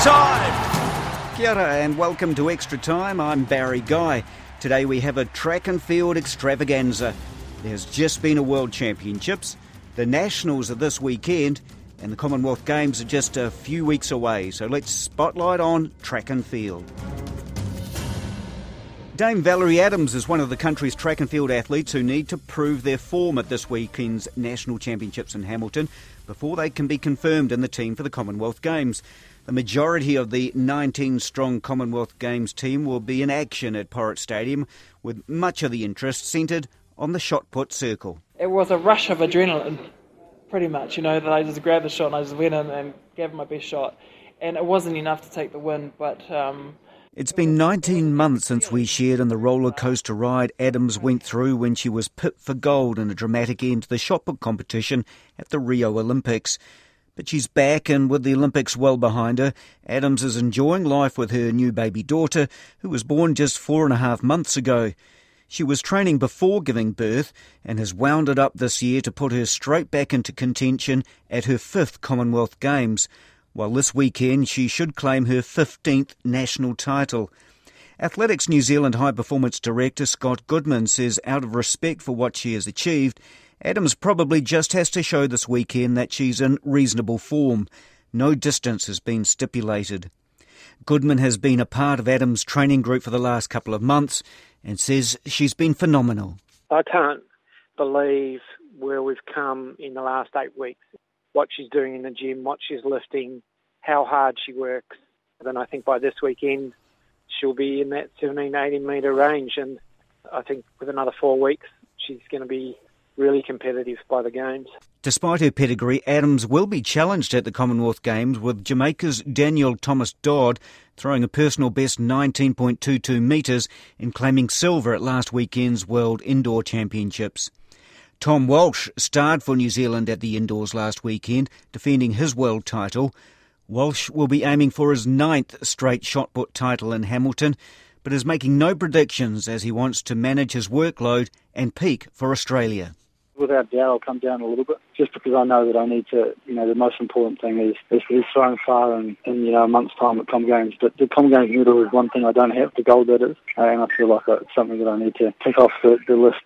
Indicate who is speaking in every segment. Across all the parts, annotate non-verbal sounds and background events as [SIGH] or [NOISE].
Speaker 1: time.
Speaker 2: Kia ora and welcome to Extra Time. I'm Barry Guy. Today we have a track and field extravaganza. There's just been a World Championships. The Nationals are this weekend, and the Commonwealth Games are just a few weeks away. So let's spotlight on track and field. Dame Valerie Adams is one of the country's track and field athletes who need to prove their form at this weekend's National Championships in Hamilton before they can be confirmed in the team for the Commonwealth Games. The majority of the 19 strong Commonwealth Games team will be in action at Porritt Stadium, with much of the interest centred on the shot put circle.
Speaker 3: It was a rush of adrenaline, pretty much, you know, that I just grabbed the shot and I just went in and gave my best shot. And it wasn't enough to take the win, but um,
Speaker 2: It's been 19 months since we shared in the roller coaster ride Adams went through when she was pipped for gold in a dramatic end to the shot put competition at the Rio Olympics. But she's back, and with the Olympics well behind her, Adams is enjoying life with her new baby daughter, who was born just four and a half months ago. She was training before giving birth and has wound it up this year to put her straight back into contention at her fifth Commonwealth Games, while this weekend she should claim her 15th national title. Athletics New Zealand High Performance Director Scott Goodman says, out of respect for what she has achieved, Adams probably just has to show this weekend that she's in reasonable form. No distance has been stipulated. Goodman has been a part of Adams' training group for the last couple of months and says she's been phenomenal.
Speaker 4: I can't believe where we've come in the last eight weeks. What she's doing in the gym, what she's lifting, how hard she works. And I think by this weekend, she'll be in that 17, 18 metre range. And I think with another four weeks, she's going to be really competitive by the games.
Speaker 2: Despite her pedigree, Adams will be challenged at the Commonwealth Games with Jamaica's Danniel Thomas-Dodd throwing a personal best 19.22 metres and claiming silver at last weekend's World Indoor Championships. Tom Walsh starred for New Zealand at the indoors last weekend, defending his world title. Walsh will be aiming for his ninth straight shot put title in Hamilton, but is making no predictions as he wants to manage his workload and peak for Australia
Speaker 5: without doubt I'll come down a little bit just because I know that I need to, you know, the most important thing is, is, throwing far and, in you know, a month's time at Com Games. But the Com Games medal is one thing I don't have, the gold that is, uh, and I feel like it's something that I need to tick off the, the list.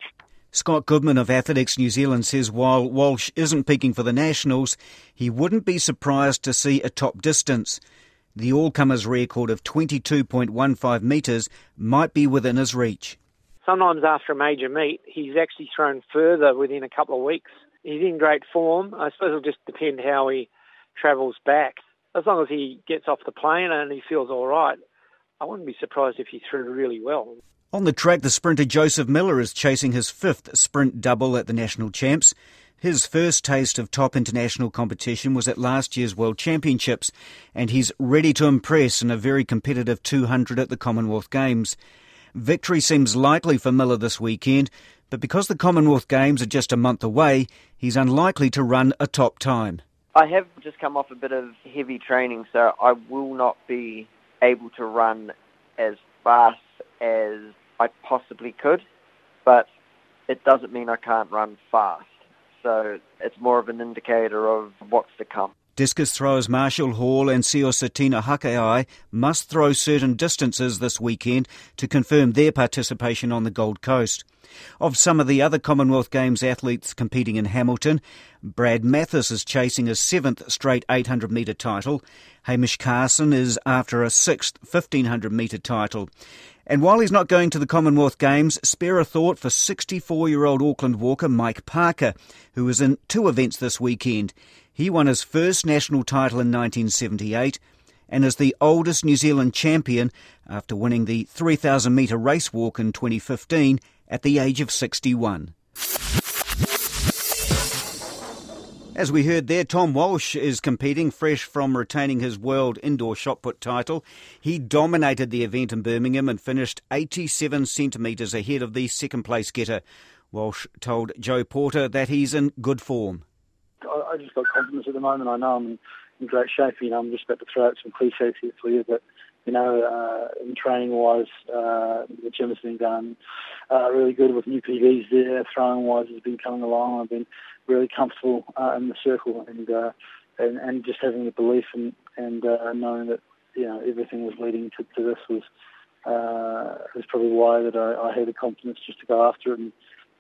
Speaker 2: Scott Goodman of Athletics New Zealand says while Walsh isn't peaking for the Nationals, he wouldn't be surprised to see a top distance. The all-comers record of 22.15 metres might be within his reach
Speaker 4: sometimes after a major meet, he's actually thrown further within a couple of weeks. He's in great form. I suppose it'll just depend how he travels back. As long as he gets off the plane and he feels all right, I wouldn't be surprised if he threw really well.
Speaker 2: On the track, the sprinter Joseph Miller is chasing his fifth sprint double at the National Champs. His first taste of top international competition was at last year's World Championships, and he's ready to impress in a very competitive 200 at the Commonwealth Games. Victory seems likely for Miller this weekend, but because the Commonwealth Games are just a month away, he's unlikely to run a top time.
Speaker 6: I have just come off a bit of heavy training, so I will not be able to run as fast as I possibly could, but it doesn't mean I can't run fast. So it's more of an indicator of what's to come.
Speaker 2: Discus throwers Marshall Hall and Siositina Hakeai must throw certain distances this weekend to confirm their participation on the Gold Coast. Of some of the other Commonwealth Games athletes competing in Hamilton, Brad Mathas is chasing his seventh straight 800 metre title. Hamish Carson is after a sixth 1500 metre title. And while he's not going to the Commonwealth Games, spare a thought for 64 year old Auckland walker Mike Parker, who was in two events this weekend. He won his first national title in 1978 and is the oldest New Zealand champion after winning the 3,000 metre race walk in 2015 at the age of 61. As we heard there, Tom Walsh is competing fresh from retaining his world indoor shot put title. He dominated the event in Birmingham and finished 87 centimetres ahead of the second place getter. Walsh told Joe Porter that he's in good form.
Speaker 7: I just got confidence at the moment. I know I'm in in great shape. You know, I'm just about to throw out some cliches here for you, but you know, uh, in training wise, uh, the gym has been going uh, really good with new PBs there. Throwing wise has been coming along. I've been really comfortable uh, in the circle and, uh, and and just having the belief and and uh, knowing that you know everything was leading to, to this was uh, is probably why that I, I had the confidence just to go after it and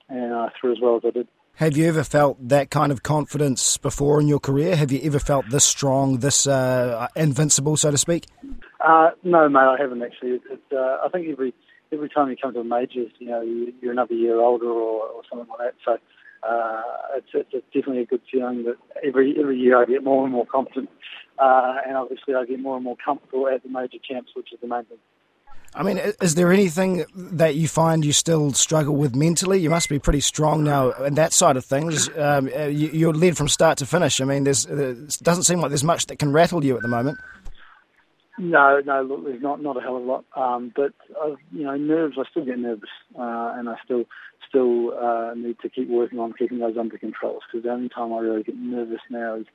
Speaker 7: and uh, threw as well as I did.
Speaker 8: Have you ever felt that kind of confidence before in your career? Have you ever felt this strong, this uh, invincible, so to speak?
Speaker 7: Uh, no, mate, I haven't actually. It, it, uh, I think every every time you come to a majors, you know, you, you're another year older or, or something like that. So uh, it's, it's definitely a good feeling that every every year I get more and more confident, uh, and obviously I get more and more comfortable at the major champs, which is the main thing.
Speaker 8: I mean, is there anything that you find you still struggle with mentally? You must be pretty strong now in that side of things. Um, uh, you, are led from start to finish. I mean, there's it doesn't seem like there's much that can rattle you at the moment.
Speaker 7: No, no, look, there's not not a hell of a lot. Um, but uh, you know, nerves. I still get nervous, uh, and I still still uh, need to keep working on keeping those under control. Because the only time I really get nervous now is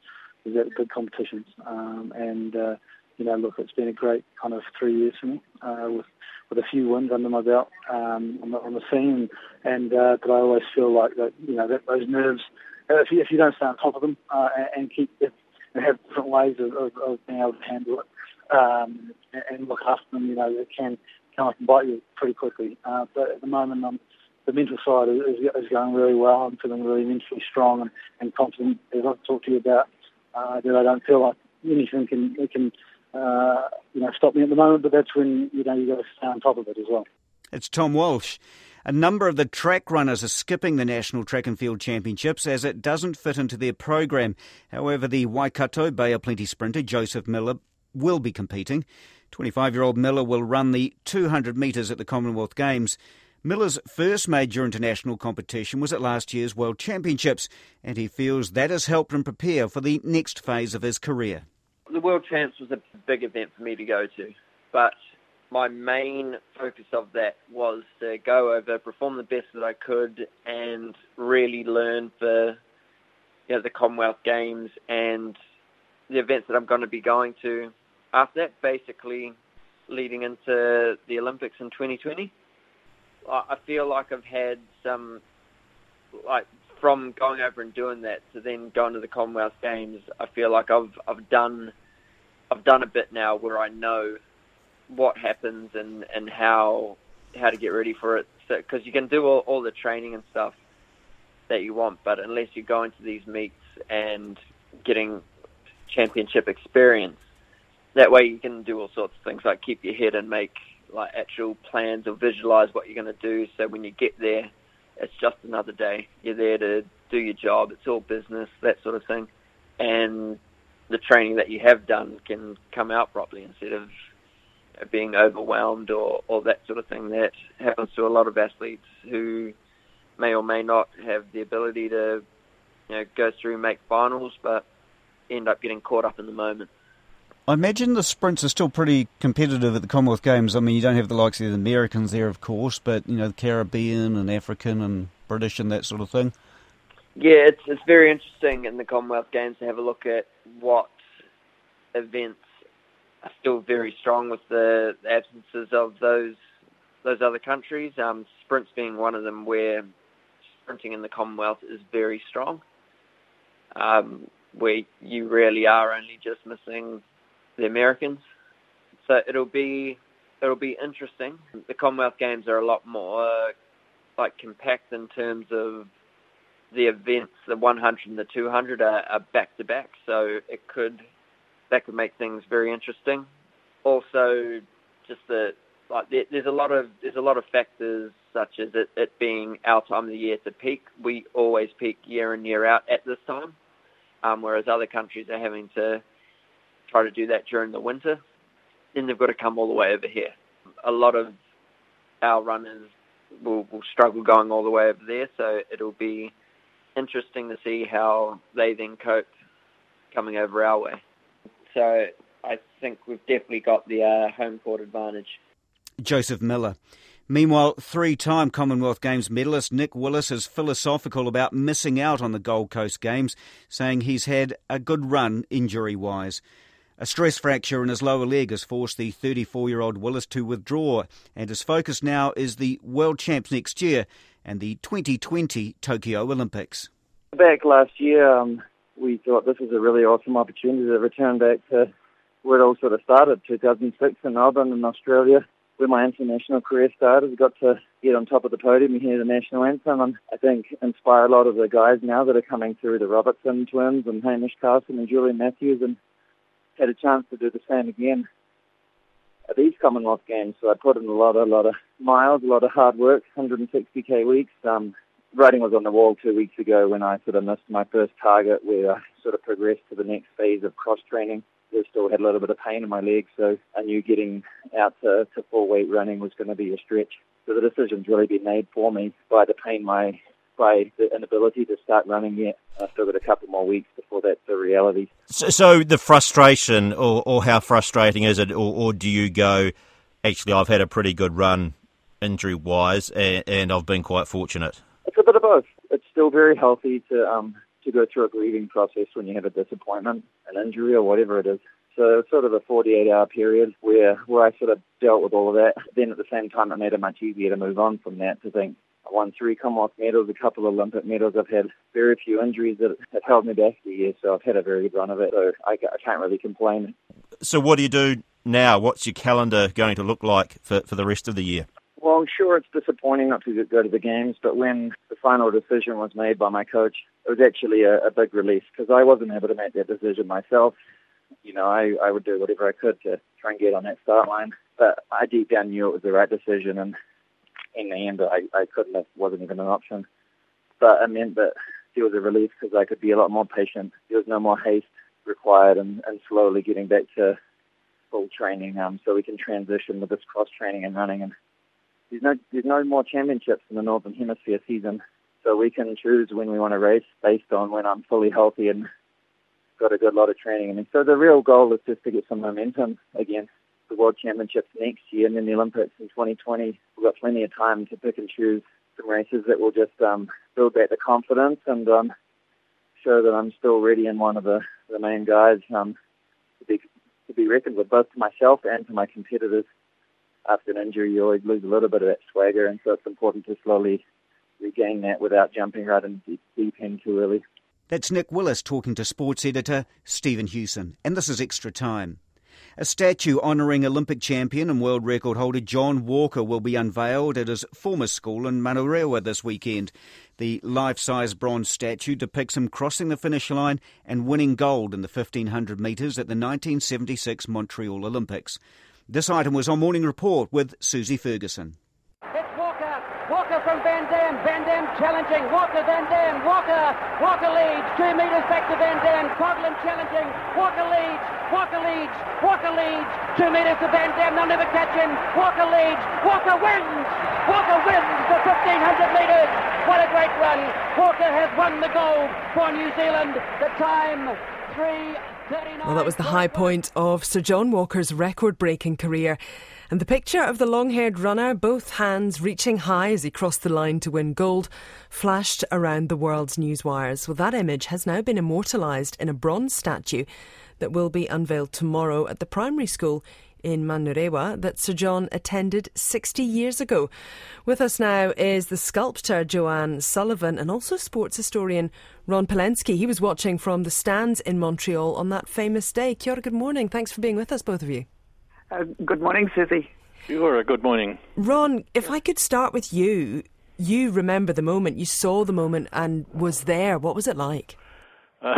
Speaker 7: is at big competitions. Um, and uh, you know, look, it's been a great kind of three years for me uh, with with a few wins under my belt um, on, the, on the scene. And uh, but I always feel like that, you know, that those nerves. If you, if you don't stay on top of them uh, and, and keep it and have different ways of, of, of being able to handle it um, and look after them, you know, it can come up and bite you pretty quickly. Uh, but at the moment, um, the mental side is, is going really well. I'm feeling really mentally strong and, and confident. As I've talked to you about, uh, that I don't feel like anything can can uh, you know stop me at the moment. But that's when you know you got to stay on top of it as well.
Speaker 2: It's Tom Walsh. A number of the track runners are skipping the National Track and Field Championships as it doesn't fit into their program. However, the Waikato Bay of Plenty sprinter Joseph Miller will be competing. 25 year old Miller will run the 200 metres at the Commonwealth Games. Miller's first major international competition was at last year's World Championships, and he feels that has helped him prepare for the next phase of his career.
Speaker 6: The World Champs was a big event for me to go to, but my main focus of that was to go over, perform the best that I could, and really learn for you know, the Commonwealth Games and the events that I'm going to be going to after that, basically leading into the Olympics in 2020. I feel like I've had some, like from going over and doing that to then going to the Commonwealth Games. I feel like I've I've done I've done a bit now where I know what happens and and how how to get ready for it. Because so, you can do all, all the training and stuff that you want, but unless you go into these meets and getting championship experience. That way you can do all sorts of things like keep your head and make like actual plans or visualize what you're going to do. So when you get there, it's just another day. You're there to do your job. It's all business, that sort of thing. And the training that you have done can come out properly instead of being overwhelmed or, or that sort of thing that happens to a lot of athletes who may or may not have the ability to you know go through and make finals but end up getting caught up in the moment.
Speaker 2: I imagine the sprints are still pretty competitive at the Commonwealth Games. I mean, you don't have the likes of the Americans there, of course, but you know, the Caribbean and African and British and that sort of thing.
Speaker 6: Yeah, it's it's very interesting in the Commonwealth Games to have a look at what events are still very strong with the absences of those those other countries. Um, sprints being one of them, where sprinting in the Commonwealth is very strong. Um, where you really are only just missing the Americans. So it'll be it'll be interesting. The Commonwealth Games are a lot more like compact in terms of the events. The 100 and the 200 are back to back, so it could that could make things very interesting. Also, just the like there's a lot of there's a lot of factors such as it, it being our time of the year to peak. We always peak year in year out at this time um, whereas other countries are having to try to do that during the winter. Then they've got to come all the way over here. A lot of our runners will, will struggle going all the way over there. So it'll be interesting to see how they then cope coming over our way. So I think we've definitely got the uh, home court advantage.
Speaker 2: Joseph Miller. Meanwhile, three time Commonwealth Games medalist Nick Willis is philosophical about missing out on the Gold Coast Games, saying he's had a good run injury wise. A stress fracture in his lower leg has forced the 34 year old Willis to withdraw, and his focus now is the World Champs next year and the 2020 Tokyo Olympics.
Speaker 5: Back last year, um, we thought this was a really awesome opportunity to return back to where it all sort of started, 2006 in Melbourne in Australia where my international career started. Got to get on top of the podium and hear the national anthem, and I think inspire a lot of the guys now that are coming through, the Robertson twins and Hamish Carson and Julian Matthews, and had a chance to do the same again at these Commonwealth Games. So I put in a lot, a lot of miles, a lot of hard work, 160k weeks. Um, writing was on the wall two weeks ago when I sort of missed my first target, where I sort of progressed to the next phase of cross training. I still had a little bit of pain in my leg, so I knew getting out to, to full weight running was going to be a stretch. So the decision's really been made for me by the pain my by the inability to start running yet. I've still got a couple more weeks before that's a reality.
Speaker 9: So, so the frustration, or, or how frustrating is it, or, or, do you go, actually, I've had a pretty good run injury wise, and, and, I've been quite fortunate?
Speaker 5: It's a bit of both. It's still very healthy to um, to go through a grieving process when you have a disappointment, an injury, or whatever it is. So it's sort of a 48 hour period where, where I sort of dealt with all of that. Then at the same time, it made it much easier to move on from that to think won three Commonwealth medals, a couple of Olympic medals. I've had very few injuries that have held me back the year, so I've had a very good run of it. So I, I can't really complain.
Speaker 9: So what do you do now? What's your calendar going to look like for, for the rest of the year?
Speaker 5: Well, I'm sure it's disappointing not to go to the games, but when the final decision was made by my coach, it was actually a, a big relief because I wasn't able to make that decision myself. You know, I, I would do whatever I could to try and get on that start line, but I deep down knew it was the right decision, and in the end, I, I couldn't. It wasn't even an option. But it meant that there was a relief because I could be a lot more patient. There was no more haste required, and, and slowly getting back to full training, um, so we can transition with this cross training and running and there's no there's no more championships in the Northern Hemisphere season, so we can choose when we want to race based on when I'm fully healthy and got a good lot of training. And so the real goal is just to get some momentum again. The World Championships next year and then the Olympics in 2020. We've got plenty of time to pick and choose some races that will just um, build back the confidence and um, show that I'm still ready and one of the, the main guys um, to be to be reckoned with, both to myself and to my competitors after an injury, you always lose a little bit of that swagger, and so it's important to slowly regain that without jumping right into the deep end too early.
Speaker 2: That's Nick Willis talking to sports editor Stephen Hewson, and this is Extra Time. A statue honouring Olympic champion and world record holder John Walker will be unveiled at his former school in Manurewa this weekend. The life size bronze statue depicts him crossing the finish line and winning gold in the 1500 metres at the 1976 Montreal Olympics. This item was on Morning Report with Susie Ferguson.
Speaker 10: Walker. Walker from Van Damme. Van Damme challenging. Walker, Van Damme. Walker. Walker leads. Two metres back to Van Damme. Coghlan challenging. Walker leads. Walker leads. Walker leads. Two metres to Van Damme. They'll never catch him. Walker leads. Walker wins. Walker wins the 1500 metres. What a great run. Walker has won the gold for New Zealand. The time, 3.39.
Speaker 11: well, that was the high point of Sir John Walker's record breaking career. And the picture of the long haired runner, both hands reaching high as he crossed the line to win gold, flashed around the world's newswires. Well, that image has now been immortalised in a bronze statue that will be unveiled tomorrow at the primary school in Manurewa that Sir John attended 60 years ago. With us now is the sculptor Joanne Sullivan and also sports historian Ron Palenski. He was watching from the stands in Montreal on that famous day. Kia ora, good morning. Thanks for being with us, both of you.
Speaker 12: Uh, good morning, Susie.
Speaker 13: Sure, good morning.
Speaker 11: Ron, if I could start with you, you remember the moment, you saw the moment and was there. What was it like?
Speaker 13: Uh,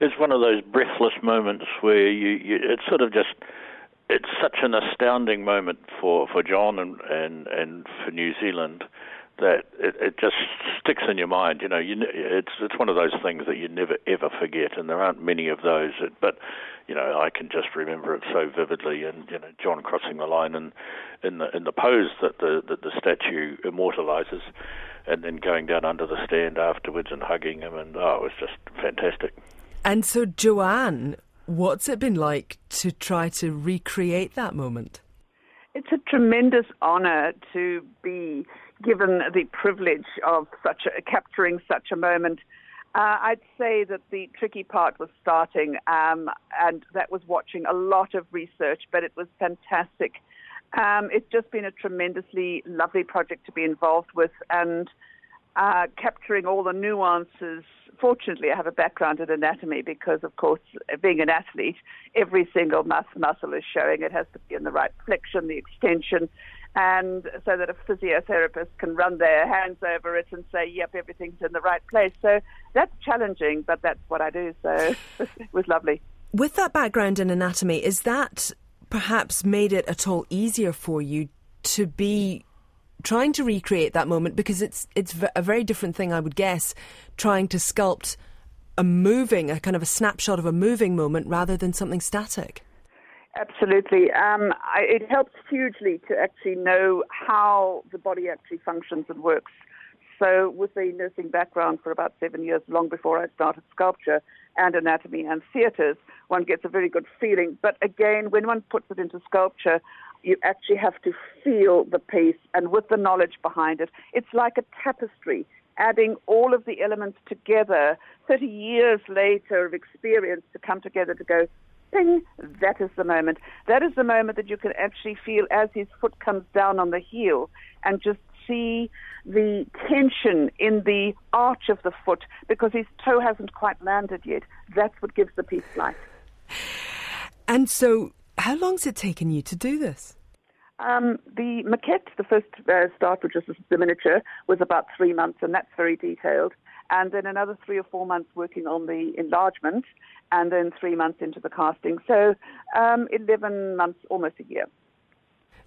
Speaker 13: it's one of those breathless moments where you, you it's sort of just it's such an astounding moment for, for John and, and, and for New Zealand that it, it just sticks in your mind. You know, you, it's it's one of those things that you never ever forget, and there aren't many of those. But you know, I can just remember it so vividly, and you know, John crossing the line and in the in the pose that the that the statue immortalizes, and then going down under the stand afterwards and hugging him, and oh, it was just fantastic.
Speaker 11: And so, Joanne, what's it been like to try to recreate that moment?
Speaker 12: It's a tremendous honour to be given the privilege of such a, capturing such a moment. Uh, I'd say that the tricky part was starting, um, and that was watching a lot of research, but it was fantastic. Um, it's just been a tremendously lovely project to be involved with, and uh, capturing all the nuances. Fortunately, I have a background in anatomy because, of course, being an athlete, every single mus- muscle is showing. It has to be in the right flexion, the extension, and so that a physiotherapist can run their hands over it and say, yep, everything's in the right place. So that's challenging, but that's what I do. So [LAUGHS] it was lovely.
Speaker 11: With that background in anatomy, is that perhaps made it at all easier for you to be trying to recreate that moment because it's it's a very different thing, I would guess, trying to sculpt a moving, a kind of a snapshot of a moving moment rather than something static.
Speaker 12: Absolutely. Um, I, it helps hugely to actually know how the body actually functions and works. So, with a nursing background for about seven years, long before I started sculpture and anatomy and theatres, one gets a very good feeling. But again, when one puts it into sculpture, you actually have to feel the piece and with the knowledge behind it. It's like a tapestry, adding all of the elements together 30 years later of experience to come together to go, ping, that is the moment. That is the moment that you can actually feel as his foot comes down on the heel and just see the tension in the arch of the foot because his toe hasn't quite landed yet. That's what gives the piece life.
Speaker 11: And so how long's it taken you to do this?
Speaker 12: Um, the maquette, the first uh, start, which was the miniature, was about three months, and that's very detailed. And then another three or four months working on the enlargement, and then three months into the casting. So um, 11 months, almost a year.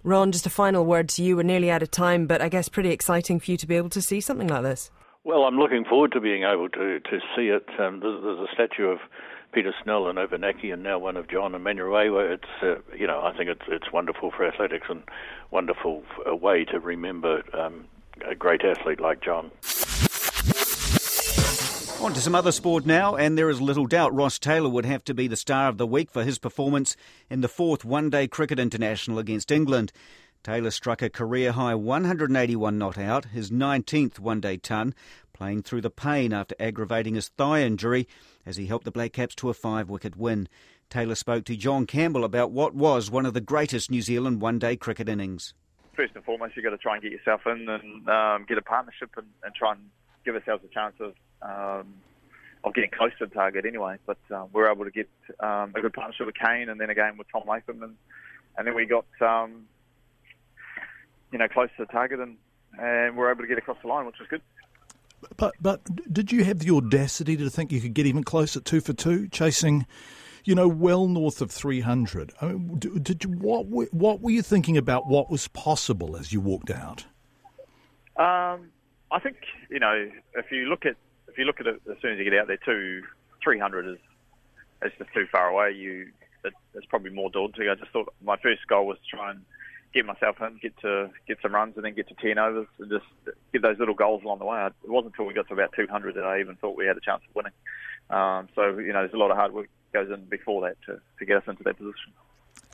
Speaker 11: Ron, just a final word to you. We're nearly out of time, but I guess pretty exciting for you to be able to see something like this.
Speaker 13: Well, I'm looking forward to being able to, to see it. Um, there's, there's a statue of Peter Snell and Opunake, and now one of John and Emmanuel. It's uh, you know I think it's it's wonderful for athletics and wonderful way to remember um, a great athlete like John.
Speaker 2: On to some other sport now, and there is little doubt Ross Taylor would have to be the star of the week for his performance in the fourth one day cricket international against England. Taylor struck a career high 181 not out, his 19th one day ton, playing through the pain after aggravating his thigh injury as he helped the Black Caps to a five wicket win. Taylor spoke to John Campbell about what was one of the greatest New Zealand one day cricket innings.
Speaker 14: First and foremost, you've got to try and get yourself in and um, get a partnership and, and, try and give ourselves a chance of um, of getting close to the target anyway. But um, we were able to get um, a good partnership with Kane and then again with Tom Latham and, and then we got um, you know close to the target and, and we were able to get across the line, which was good.
Speaker 15: But but did you have the audacity to think you could get even closer two for two, chasing, you know, well north of three hundred? I mean, did you, what what were you thinking about what was possible as you walked out?
Speaker 14: Um, I think you know if you look at if you look at it as soon as you get out there, two three hundred is is just too far away. You it, it's probably more daunting. I just thought my first goal was to try and get myself in, get to get some runs, and then get to ten overs, and just get those little goals along the way. It wasn't until we got to about 200 that I even thought we had a chance of winning. Um, so you know, there's a lot of hard work goes in before that to, to get us into that position.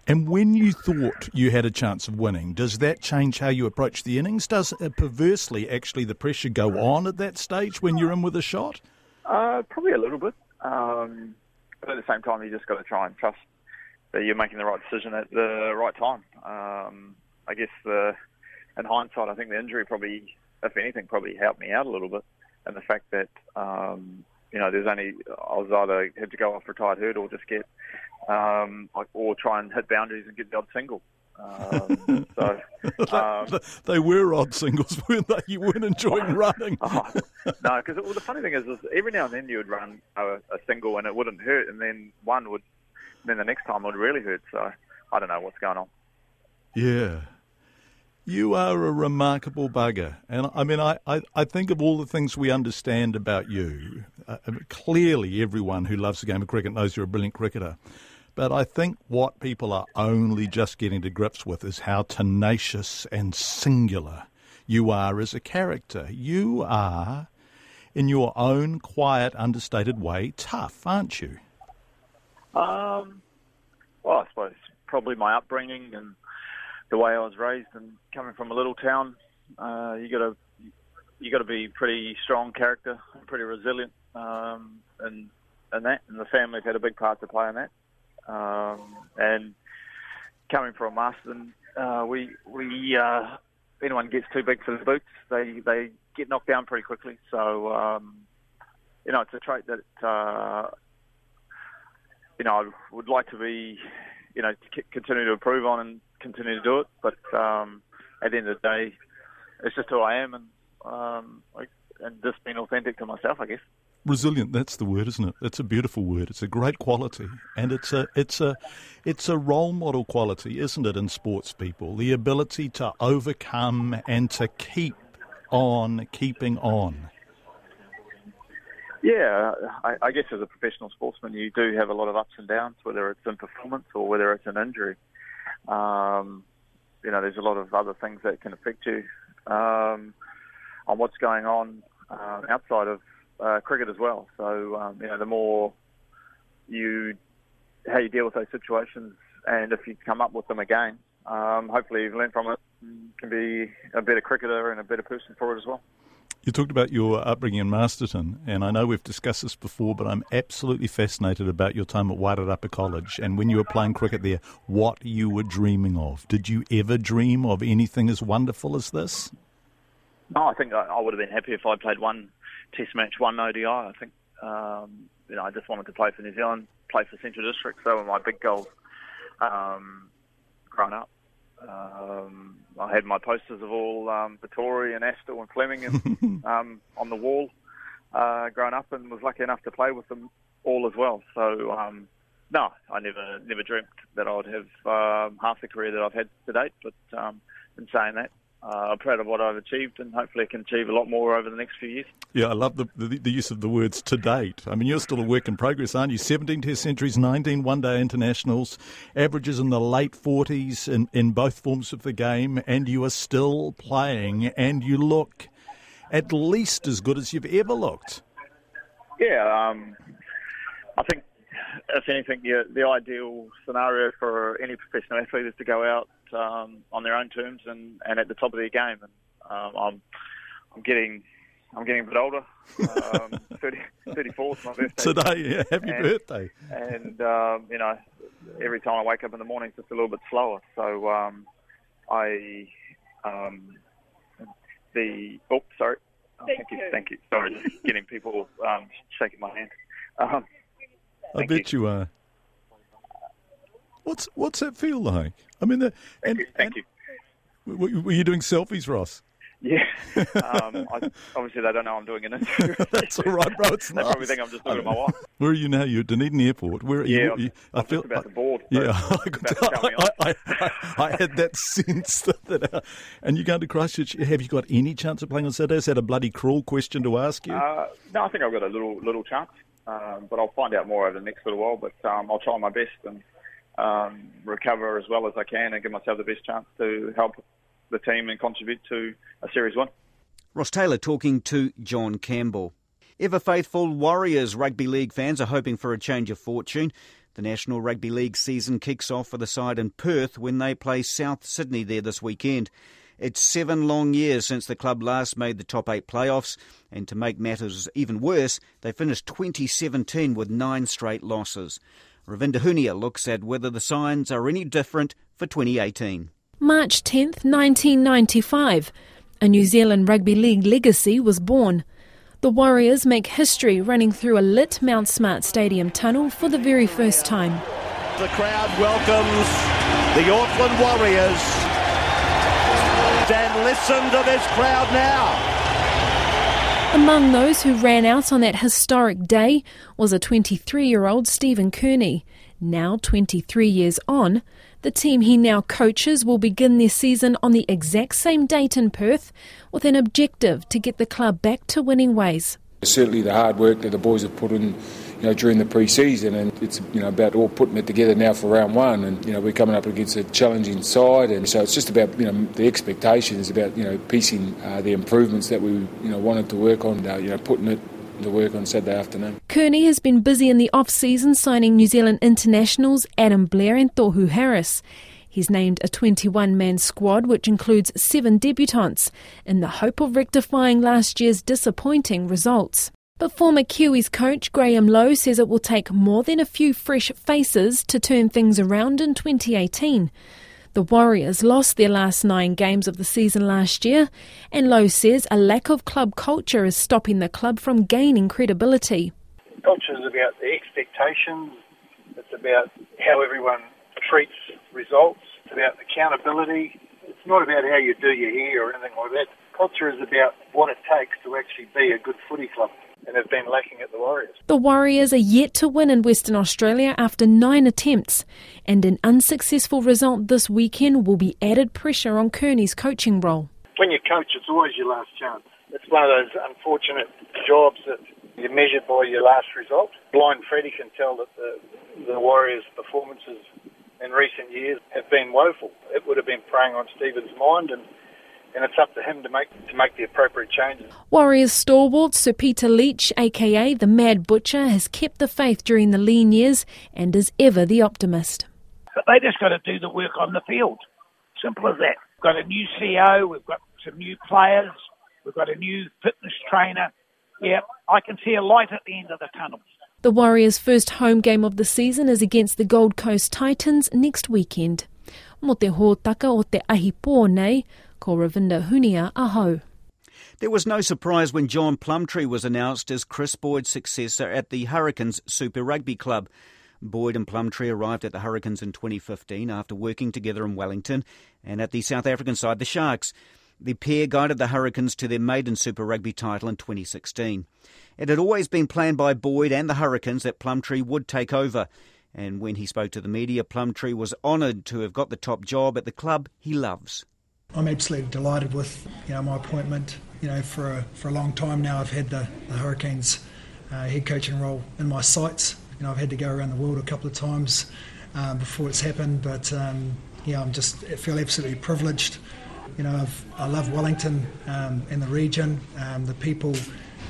Speaker 15: And when you thought you had a chance of winning, does that change how you approach the innings? Does uh, perversely actually the pressure go on at that stage when you're in with a shot?
Speaker 14: Uh, probably a little bit. Um, but at the same time, you just got to try and trust that you're making the right decision at the right time. Um, I guess the, in hindsight, I think the injury probably, if anything, probably helped me out a little bit, and the fact that um, you know there's only I was either had to go off retired hurt or just get um, or try and hit boundaries and get the odd single. Um, [LAUGHS] so um,
Speaker 15: they were odd singles, [LAUGHS] weren't they? You weren't enjoying [LAUGHS] running.
Speaker 14: oh, no, because well, the funny thing is, is, every now and then you would run a, a single and it wouldn't hurt, and then one would then the next time it would really hurt. So I don't know what's going on.
Speaker 15: Yeah. You are a remarkable bugger. And I mean, I, I, I think of all the things we understand about you. Uh, clearly, everyone who loves the game of cricket knows you're a brilliant cricketer. But I think what people are only just getting to grips with is how tenacious and singular you are as a character. You are, in your own quiet, understated way, tough, aren't you?
Speaker 14: Um, well, I suppose probably my upbringing and the way I was raised, and coming from a little town, uh, you got to you got to be pretty strong character, and pretty resilient, um, and and that, and the family's had a big part to play in that. Um, and coming from Masterton, uh, we we uh, anyone gets too big for the boots, they they get knocked down pretty quickly. So um, you know, it's a trait that uh, you know I would like to be, you know, to continue to improve on and continue to do it. But um, at the end of the day, it's just who I am, and um, I, and just being authentic to myself, I guess.
Speaker 15: Resilient, that's the word, isn't it? It's a beautiful word. It's a great quality, and it's a it's a it's a role model quality, isn't it, in sports people? The ability to overcome and to keep on keeping on.
Speaker 14: Yeah, I, I guess as a professional sportsman, you do have a lot of ups and downs, whether it's in performance or whether it's an injury. Um, you know, there's a lot of other things that can affect you um, on what's going on uh, outside of uh, cricket as well. So, um, you know, the more you how you deal with those situations, and if you come up with them again, um, hopefully you've learned from it, and can be a better cricketer and a better person for it as well.
Speaker 15: You talked about your upbringing in Masterton, and I know we've discussed this before, but I'm absolutely fascinated about your time at Wairarapa College and when you were playing cricket there, what you were dreaming of. Did you ever dream of anything as wonderful as this?
Speaker 14: No, I think I, would have been happy if I played one Test match, one ODI. I think um, you know I just wanted to play for New Zealand, play for Central District. So were my big goals um, growing up. Um, I had my posters of all um, Vettori and Astle and Fleming and, [LAUGHS] um, on the wall uh, growing up, and was lucky enough to play with them all as well. So um, no, I never never dreamt that I would have um, half the career that I've had to date. But um, in saying that, uh, I'm proud of what I've achieved, and hopefully I can achieve a lot more over the next few years.
Speaker 15: Yeah, I love the, the, the use of the words to date. I mean, you're still a work in progress, aren't you? 17 Test centuries, 19 one day internationals, averages in the late 40s in, in both forms of the game, and you are still playing, and you look at least as good as you've ever looked.
Speaker 14: Yeah, um, I think if anything, the, the ideal scenario for any professional athlete is to go out um, on their own terms and, and at the top of their game. And um, I'm I'm getting I'm getting a bit older. Um, [LAUGHS] 30, 34 is my birthday
Speaker 15: today. Yeah, happy
Speaker 14: and,
Speaker 15: birthday!
Speaker 14: And um, you know, every time I wake up in the morning, it's just a little bit slower. So um, I um, the oh sorry. Oh,
Speaker 16: Thank
Speaker 14: thank you,
Speaker 16: you.
Speaker 14: thank you. Sorry, just getting people um, shaking my hand. Um,
Speaker 15: I bet you. are. What's what's that feel like? I mean, the, and,
Speaker 14: thank
Speaker 15: you. Were, were you doing selfies, Ross?
Speaker 14: Yeah. [LAUGHS] Um, I, obviously, they don't know I'm doing an [LAUGHS] interview.
Speaker 15: That's all right, bro. It's [LAUGHS]
Speaker 14: they
Speaker 15: nice.
Speaker 14: probably think I'm just to my wife.
Speaker 15: Where are you now? You're at Dunedin Airport. Where are
Speaker 14: Yeah,
Speaker 15: you?
Speaker 14: I'm-
Speaker 15: you-
Speaker 14: I'm just about to board,
Speaker 15: Yeah, I,
Speaker 14: about to tell me
Speaker 15: I, I, I, I had that sense that. that uh, and you're going to Christchurch. Have you got any chance of playing on Saturday? Is that a bloody cruel question to ask you?
Speaker 14: Uh, no, I think I've got a little little chance, um, but I'll find out more over the next little while. But um, I'll try my best and um, recover as well as I can and give myself the best chance to help the team and contribute to a series one.
Speaker 2: Ross Taylor talking to John Campbell. Ever faithful Warriors rugby league fans are hoping for a change of fortune. The National Rugby League season kicks off for the side in Perth when they play South Sydney there this weekend. It's seven long years since the club last made the top eight playoffs, and to make matters even worse, they finished 2017 with nine straight losses. Ravinda Hunia looks at whether the signs are any different for 2018.
Speaker 16: March 10th, 1995, a New Zealand Rugby League legacy was born. The Warriors make history running through a lit Mount Smart Stadium tunnel for the very first time.
Speaker 1: The crowd welcomes the Auckland Warriors. Dan, listen to this crowd now.
Speaker 16: Among those who ran out on that historic day was a 23 year old Stephen Kearney. Now 23 years on, The team he now coaches will begin their season on the exact same date in Perth with an objective to get the club back to winning ways.
Speaker 17: Certainly the hard work that the boys have put in you know, during the pre-season, and it's you know about all putting it together now for round one. And you know we're coming up against a challenging side, and so it's just about you know the expectations about you know piecing uh, the improvements that we you know wanted to work on, uh, you know putting it to work on Saturday afternoon.
Speaker 16: Kearney has been busy in the off-season signing New Zealand internationals Adam Blair and Tohu Harris. He's named a 21 man squad, which includes seven debutants, in the hope of rectifying last year's disappointing results. But former Kiwis coach Graham Lowe says it will take more than a few fresh faces to turn things around in 2018. The Warriors lost their last nine games of the season last year, and Lowe says a lack of club culture is stopping the club from gaining credibility.
Speaker 18: Culture is about the expectations, it's about how everyone treats results, it's about accountability. It's not about how you do your hair or anything like that. Culture is about what it takes to actually be a good footy club and have been lacking at the Warriors.
Speaker 16: The Warriors are yet to win in Western Australia after nine attempts, and an unsuccessful result this weekend will be added pressure on Kearney's coaching role.
Speaker 18: When you coach, it's always your last chance. It's one of those unfortunate jobs that you're measured by your last result. Blind Freddie can tell that the, the Warriors' performances in recent years have been woeful. It would have been preying on Stephen's mind and and it's up to him to make to make the appropriate changes.
Speaker 16: Warriors stalwart Sir Peter Leitch, aka the Mad Butcher, has kept the faith during the lean years and is ever the optimist.
Speaker 19: But they just got to do the work on the field. Simple as that. We've got a new CEO, we've got some new players, we've got a new fitness trainer. Yeah, I can see a light at the end of the tunnel.
Speaker 16: The Warriors' first home game of the season is against the Gold Coast Titans next weekend. Mo te hōtaka o te ahi pō nei, ko Ravinda Hunia aho.
Speaker 2: There was no surprise when John Plumtree was announced as Chris Boyd's successor at the Hurricanes Super Rugby Club. Boyd and Plumtree arrived at the Hurricanes in 2015 after working together in Wellington and at the South African side, the Sharks. The pair guided the Hurricanes to their maiden Super Rugby title in 2016. It had always been planned by Boyd and the Hurricanes that Plumtree would take over. And when he spoke to the media, Plumtree was honoured to have got the top job at the club he loves.
Speaker 20: I'm absolutely delighted with you know my appointment. You know, for a, for a long time now, I've had the, the Hurricanes uh, head coaching role in my sights. You know, I've had to go around the world a couple of times uh, before it's happened, but um, yeah, I'm just I feel absolutely privileged. You know, I've, i love Wellington um, and the region, um, the people,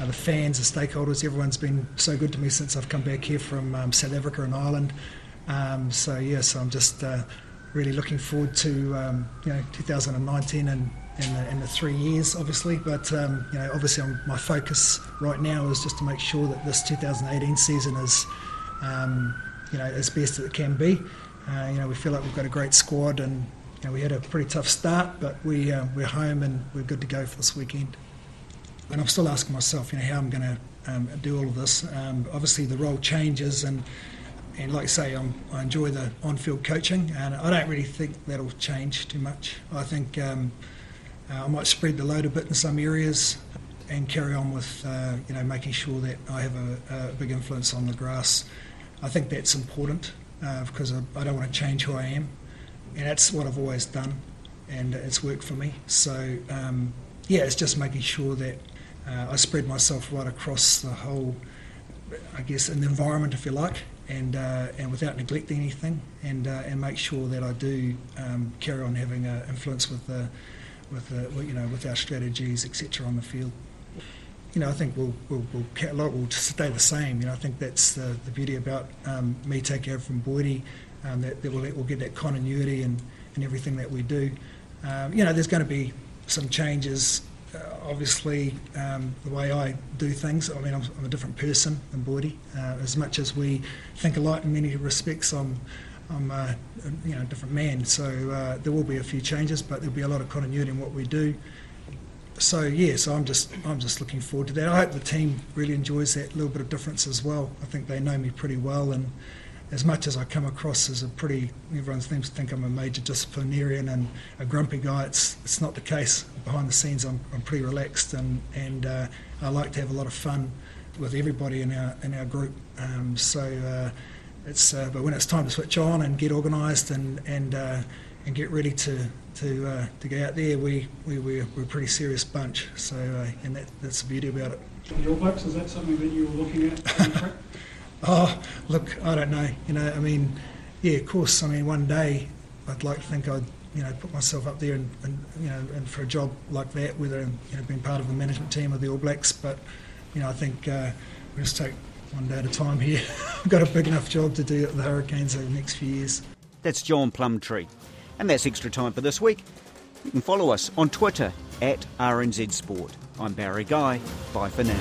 Speaker 20: uh, the fans, the stakeholders. Everyone's been so good to me since I've come back here from um, South Africa and Ireland. Um, so yes, yeah, so I'm just uh, really looking forward to um, you know 2019 and, and, the, the three years, obviously. But um, you know, obviously, I'm, my focus right now is just to make sure that this 2018 season is um, you know as best as it can be. Uh, you know, we feel like we've got a great squad, and you know, we had a pretty tough start, but we uh, we're home and we're good to go for this weekend. And I'm still asking myself, you know, how I'm going to um, do all of this. Um, obviously, the role changes and and like I say, I'm, i enjoy the on-field coaching, and I don't really think that'll change too much. I think um, uh, I might spread the load a bit in some areas, and carry on with uh, you know making sure that I have a, a, big influence on the grass. I think that's important uh, because I, I, don't want to change who I am, and that's what I've always done, and it's worked for me. So um, yeah, it's just making sure that uh, I spread myself right across the whole, I guess, an environment, if you like and uh, and without neglecting anything, and uh, and make sure that I do um, carry on having an influence with the with the, you know with our strategies etc. on the field. You know, I think we'll, we'll, we'll will stay the same. You know, I think that's the, the beauty about um, me taking over from Boydie, um, that, that we'll, we'll get that continuity and, and everything that we do. Um, you know, there's going to be some changes uh, obviously um, the way I do things. I mean, I'm, I'm a different person than Boydie. Uh, as much as we think alike in many respects, I'm I'm a, you know different man. So uh, there will be a few changes, but there'll be a lot of continuity in what we do. So yeah, so I'm just I'm just looking forward to that. I hope the team really enjoys that little bit of difference as well. I think they know me pretty well and as much as I come across as a pretty, everyone seems to think I'm a major disciplinarian and a grumpy guy, it's, it's not the case. Behind the scenes, I'm, I'm pretty relaxed and, and uh, I like to have a lot of fun with everybody in our, in our group. Um, so, uh, it's uh, but when it's time to switch on and get organised and and uh, and get ready to to uh, to go out there, we we we're, we're a pretty serious bunch. So uh, and that, that's the beauty about it.
Speaker 21: The All Blacks is that something that you were looking at? [LAUGHS]
Speaker 20: oh, look, I don't know. You know, I mean, yeah, of course. I mean, one day I'd like to think I'd you know put myself up there and, and you know and for a job like that, whether you know being part of the management team of the All Blacks, but you know I think uh, we just take one day at a time here. [LAUGHS] We've got a big enough job to do at the Hurricanes over the next few years.
Speaker 2: That's John Plumtree. And that's extra time for this week. You can follow us on Twitter at RNZ Sport. I'm Barry Guy. Bye for now.